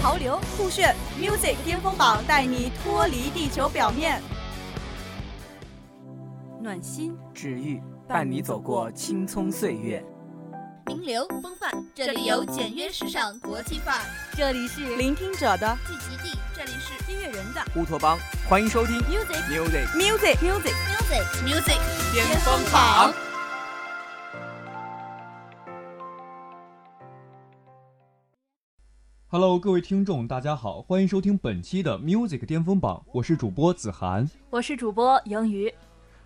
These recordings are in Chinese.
潮流酷炫，music 巅峰榜带你脱离地球表面，暖心治愈，伴你走过青葱岁月。名流风范，这里有简约时尚国际范儿；这里是聆听者的聚集地，这里是音乐人的乌托邦。欢迎收听 music music music music music music 巅峰榜。Hello，各位听众，大家好，欢迎收听本期的 Music 巅峰榜，我是主播子涵，我是主播盈余。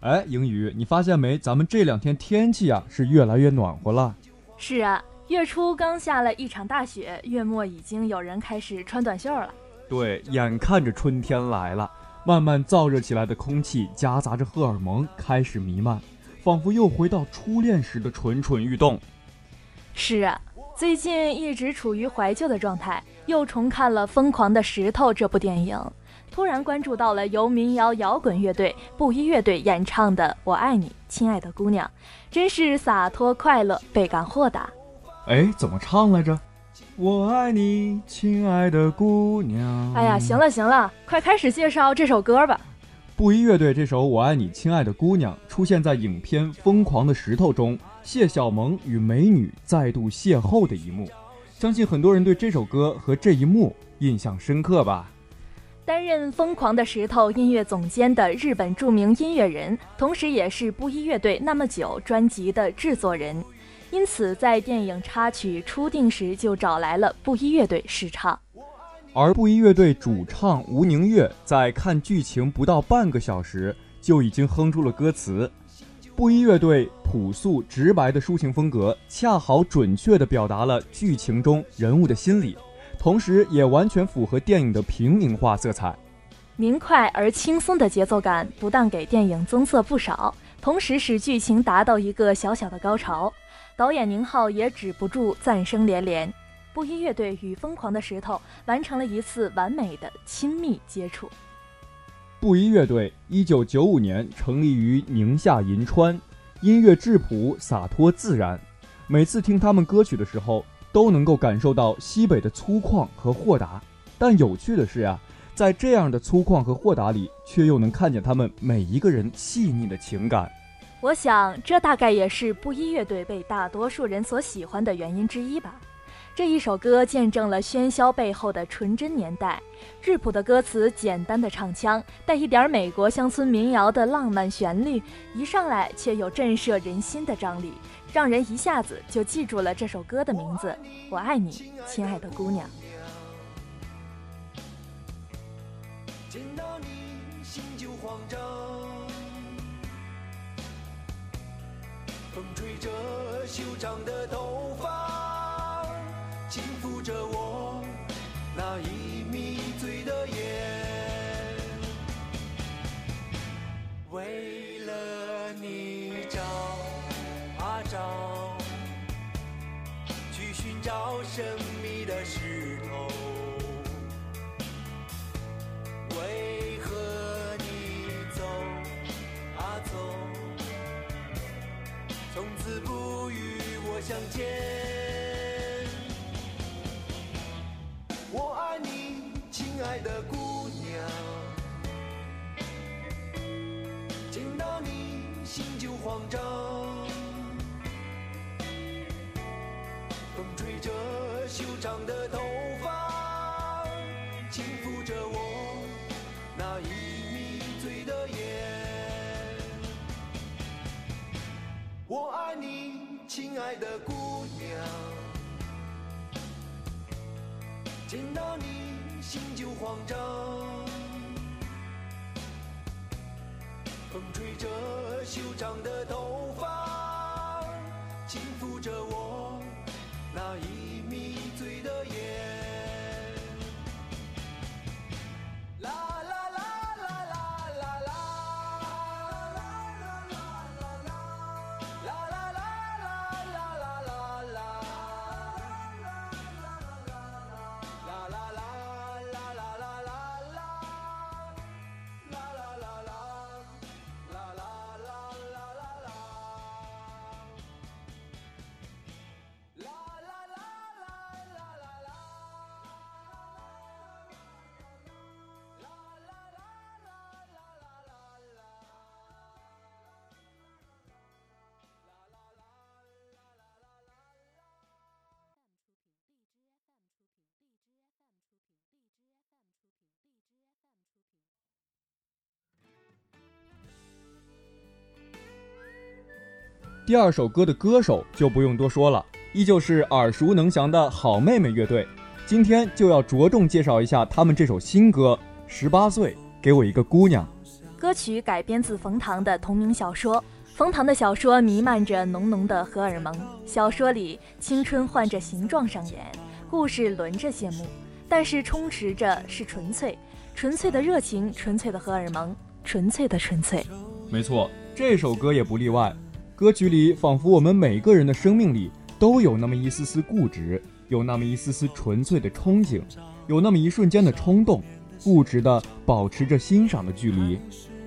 哎，盈余，你发现没？咱们这两天天气啊是越来越暖和了。是啊，月初刚下了一场大雪，月末已经有人开始穿短袖了。对，眼看着春天来了，慢慢燥热起来的空气夹杂着荷尔蒙开始弥漫，仿佛又回到初恋时的蠢蠢欲动。是啊。最近一直处于怀旧的状态，又重看了《疯狂的石头》这部电影，突然关注到了由民谣摇滚乐队布衣乐队演唱的《我爱你，亲爱的姑娘》，真是洒脱快乐，倍感豁达。哎，怎么唱来着？我爱你，亲爱的姑娘。哎呀，行了行了，快开始介绍这首歌吧。布衣乐队这首《我爱你，亲爱的姑娘》出现在影片《疯狂的石头》中。谢小萌与美女再度邂逅的一幕，相信很多人对这首歌和这一幕印象深刻吧。担任《疯狂的石头》音乐总监的日本著名音乐人，同时也是布衣乐队《那么久》专辑的制作人，因此在电影插曲初定时就找来了布衣乐队试唱。而布衣乐队主唱吴宁月在看剧情不到半个小时，就已经哼出了歌词。布衣乐队朴素直白的抒情风格，恰好准确地表达了剧情中人物的心理，同时也完全符合电影的平民化色彩。明快而轻松的节奏感，不但给电影增色不少，同时使剧情达到一个小小的高潮。导演宁浩也止不住赞声连连。布衣乐队与疯狂的石头完成了一次完美的亲密接触。布衣乐队一九九五年成立于宁夏银川，音乐质朴洒脱自然。每次听他们歌曲的时候，都能够感受到西北的粗犷和豁达。但有趣的是呀，在这样的粗犷和豁达里，却又能看见他们每一个人细腻的情感。我想，这大概也是布衣乐队被大多数人所喜欢的原因之一吧。这一首歌见证了喧嚣背后的纯真年代，质朴的歌词，简单的唱腔，带一点美国乡村民谣的浪漫旋律，一上来却有震慑人心的张力，让人一下子就记住了这首歌的名字。我爱你，亲爱的姑娘。见到你心就慌张，风吹着修长的头发。轻抚着我那已迷醉的眼，为了你找啊找，去寻找神秘的石头。为何你走啊走，从此不与我相见？的姑娘，见到你心就慌张。风吹着修长的头发，轻抚着我那已迷醉的眼。我爱你，亲爱的姑娘，见到你。心就慌张，风吹着修长的头发，轻抚着我那已迷醉的眼。第二首歌的歌手就不用多说了，依旧是耳熟能详的好妹妹乐队。今天就要着重介绍一下他们这首新歌《十八岁给我一个姑娘》。歌曲改编自冯唐的同名小说。冯唐的小说弥漫着浓浓的荷尔蒙，小说里青春换着形状上演，故事轮着谢幕，但是充斥着是纯粹、纯粹的热情、纯粹的荷尔蒙、纯粹的纯粹。没错，这首歌也不例外。歌曲里仿佛我们每个人的生命里都有那么一丝丝固执，有那么一丝丝纯粹的憧憬，有那么一瞬间的冲动，固执地保持着欣赏的距离。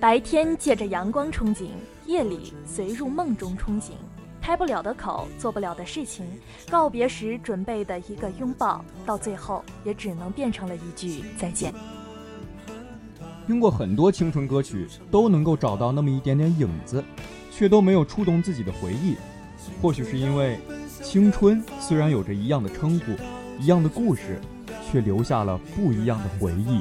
白天借着阳光憧憬。夜里随入梦中憧憬，开不了的口，做不了的事情，告别时准备的一个拥抱，到最后也只能变成了一句再见。听过很多青春歌曲，都能够找到那么一点点影子，却都没有触动自己的回忆。或许是因为，青春虽然有着一样的称呼，一样的故事，却留下了不一样的回忆。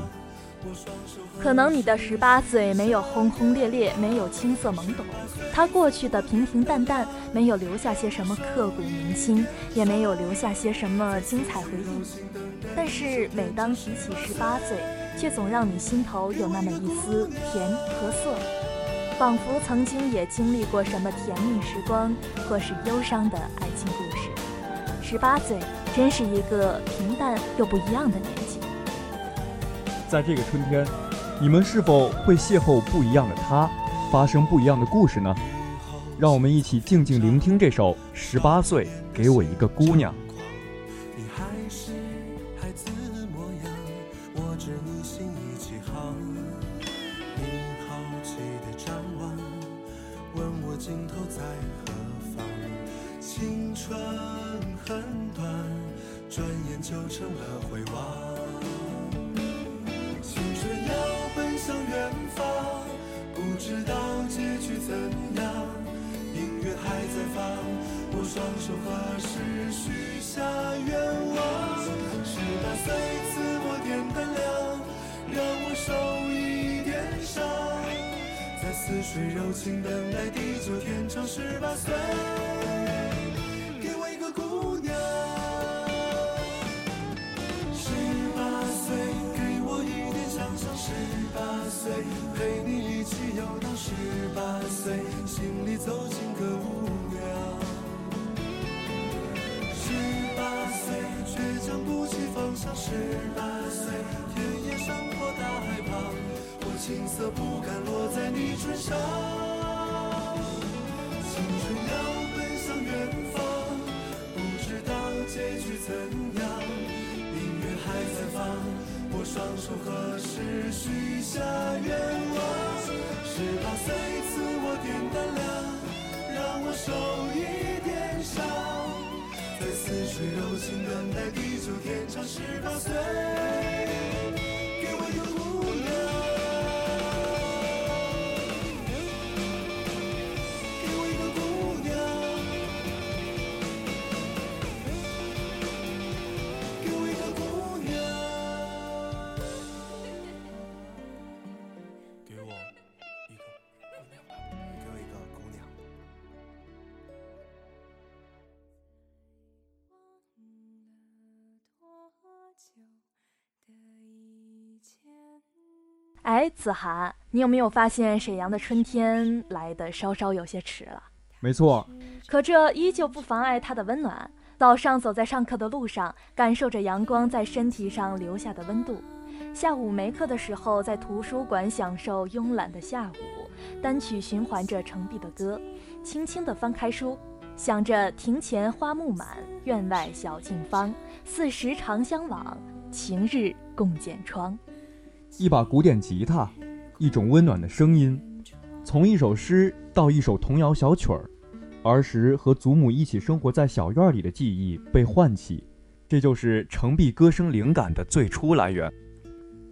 可能你的十八岁没有轰轰烈烈，没有青涩懵懂，它过去的平平淡淡，没有留下些什么刻骨铭心，也没有留下些什么精彩回忆。但是每当提起十八岁，却总让你心头有那么一丝甜和涩，仿佛曾经也经历过什么甜蜜时光，或是忧伤的爱情故事。十八岁真是一个平淡又不一样的年纪。在这个春天。你们是否会邂逅不一样的他，发生不一样的故事呢？让我们一起静静聆听这首《十八岁给我一个姑娘》。好奇的张望，问我尽头在何方。青春很短，转眼就成了回望。青春要奔向远方，不知道结局怎样。音乐还在放，我双手合。最柔情等待地久天长。十八岁，给我一个姑娘。十八岁，给我一点想象。十八岁，陪你一起游荡。十八岁，心里走进个屋。十八岁，天也上过大海旁，我青涩不敢落在你唇上。青春要奔向远方，不知道结局怎样。音乐还在放，我双手合十许下愿望。十八岁，赐我点胆量，让我受一点伤。在似水柔情，等待地久天长。十八岁，哎，子涵，你有没有发现沈阳的春天来的稍稍有些迟了？没错，可这依旧不妨碍它的温暖。早上走在上课的路上，感受着阳光在身体上留下的温度；下午没课的时候，在图书馆享受慵懒的下午，单曲循环着程璧的歌，轻轻地翻开书，想着庭前花木满，院外小径芳，四时长相往，晴日共剪窗。一把古典吉他，一种温暖的声音，从一首诗到一首童谣小曲儿，儿时和祖母一起生活在小院里的记忆被唤起，这就是程璧歌声灵感的最初来源。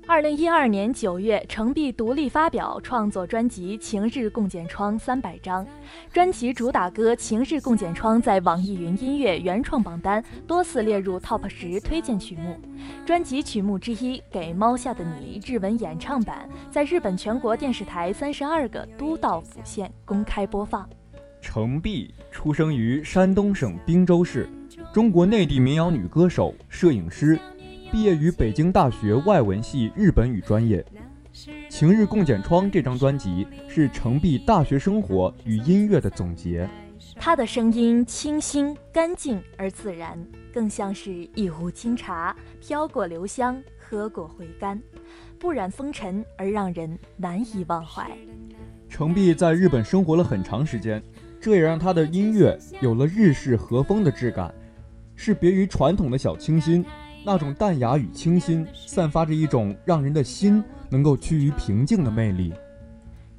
二零一二年九月，程璧独立发表创作专辑《晴日共剪窗》三百张，专辑主打歌《晴日共剪窗》在网易云音乐原创榜单多次列入 TOP 十推荐曲目。专辑曲目之一《给猫下的你》日文演唱版在日本全国电视台三十二个都道府县公开播放。程璧出生于山东省滨州市，中国内地民谣女歌手、摄影师，毕业于北京大学外文系日本语专业。《晴日共剪窗》这张专辑是程璧大学生活与音乐的总结。他的声音清新、干净而自然，更像是一壶清茶，飘过留香，喝过回甘，不染风尘而让人难以忘怀。程璧在日本生活了很长时间，这也让他的音乐有了日式和风的质感，是别于传统的小清新，那种淡雅与清新，散发着一种让人的心能够趋于平静的魅力。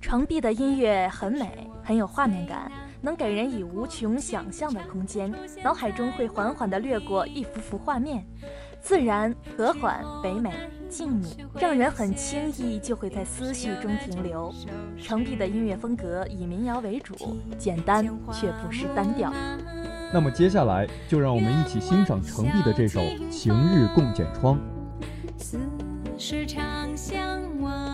程璧的音乐很美，很有画面感。能给人以无穷想象的空间，脑海中会缓缓地掠过一幅幅画面，自然、和缓、唯美、静谧，让人很轻易就会在思绪中停留。程璧的音乐风格以民谣为主，简单却不失单调。那么接下来就让我们一起欣赏程璧的这首《晴日共剪窗》。似是常相望，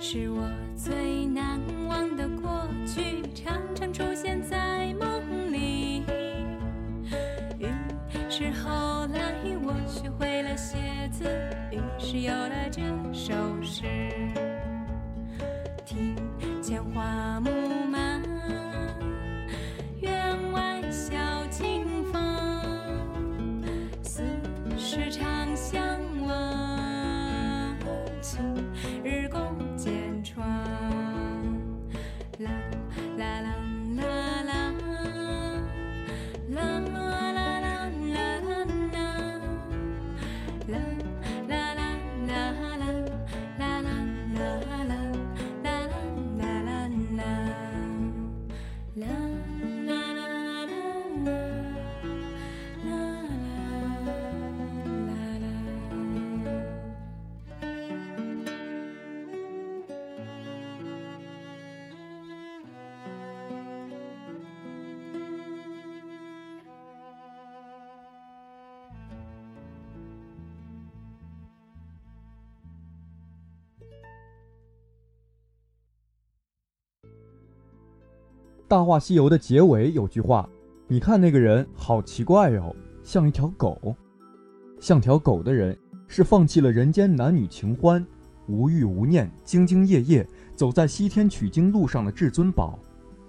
是我最难忘的过去，常常出现在梦里。于是后来我学会了写字，于是有了这首诗。庭前花木大话西游》的结尾有句话：“你看那个人好奇怪哟，像一条狗。像条狗的人是放弃了人间男女情欢，无欲无念，兢兢业业走在西天取经路上的至尊宝。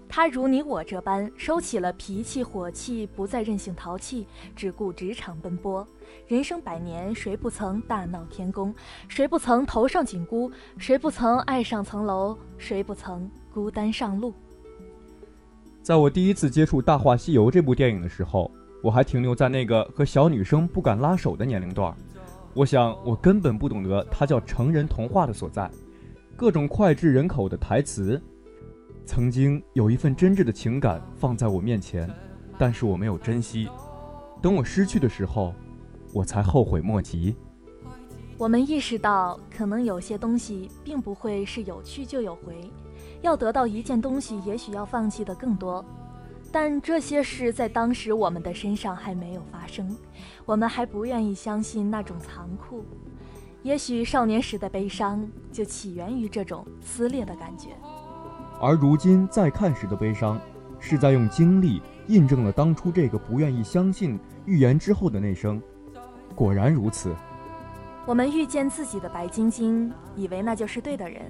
他如你我这般收起了脾气火气，不再任性淘气，只顾职场奔波。人生百年，谁不曾大闹天宫？谁不曾头上紧箍？谁不曾爱上层楼？谁不曾孤单上路？”在我第一次接触《大话西游》这部电影的时候，我还停留在那个和小女生不敢拉手的年龄段。我想，我根本不懂得它叫成人童话的所在，各种脍炙人口的台词。曾经有一份真挚的情感放在我面前，但是我没有珍惜。等我失去的时候，我才后悔莫及。我们意识到，可能有些东西并不会是有去就有回。要得到一件东西，也许要放弃的更多，但这些事在当时我们的身上还没有发生，我们还不愿意相信那种残酷。也许少年时的悲伤就起源于这种撕裂的感觉，而如今再看时的悲伤，是在用经历印证了当初这个不愿意相信预言之后的那声“果然如此”。我们遇见自己的白晶晶，以为那就是对的人。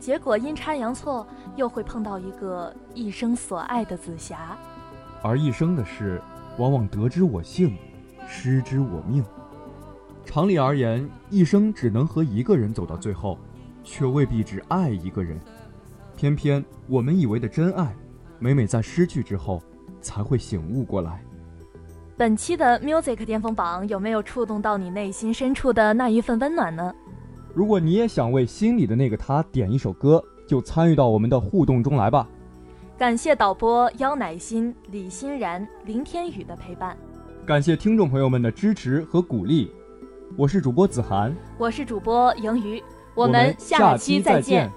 结果阴差阳错，又会碰到一个一生所爱的紫霞。而一生的事，往往得之我幸，失之我命。常理而言，一生只能和一个人走到最后，却未必只爱一个人。偏偏我们以为的真爱，每每在失去之后，才会醒悟过来。本期的 Music 巅峰榜有没有触动到你内心深处的那一份温暖呢？如果你也想为心里的那个他点一首歌，就参与到我们的互动中来吧。感谢导播妖乃心、李欣然、林天宇的陪伴，感谢听众朋友们的支持和鼓励。我是主播子涵，我是主播盈余，我们下期再见。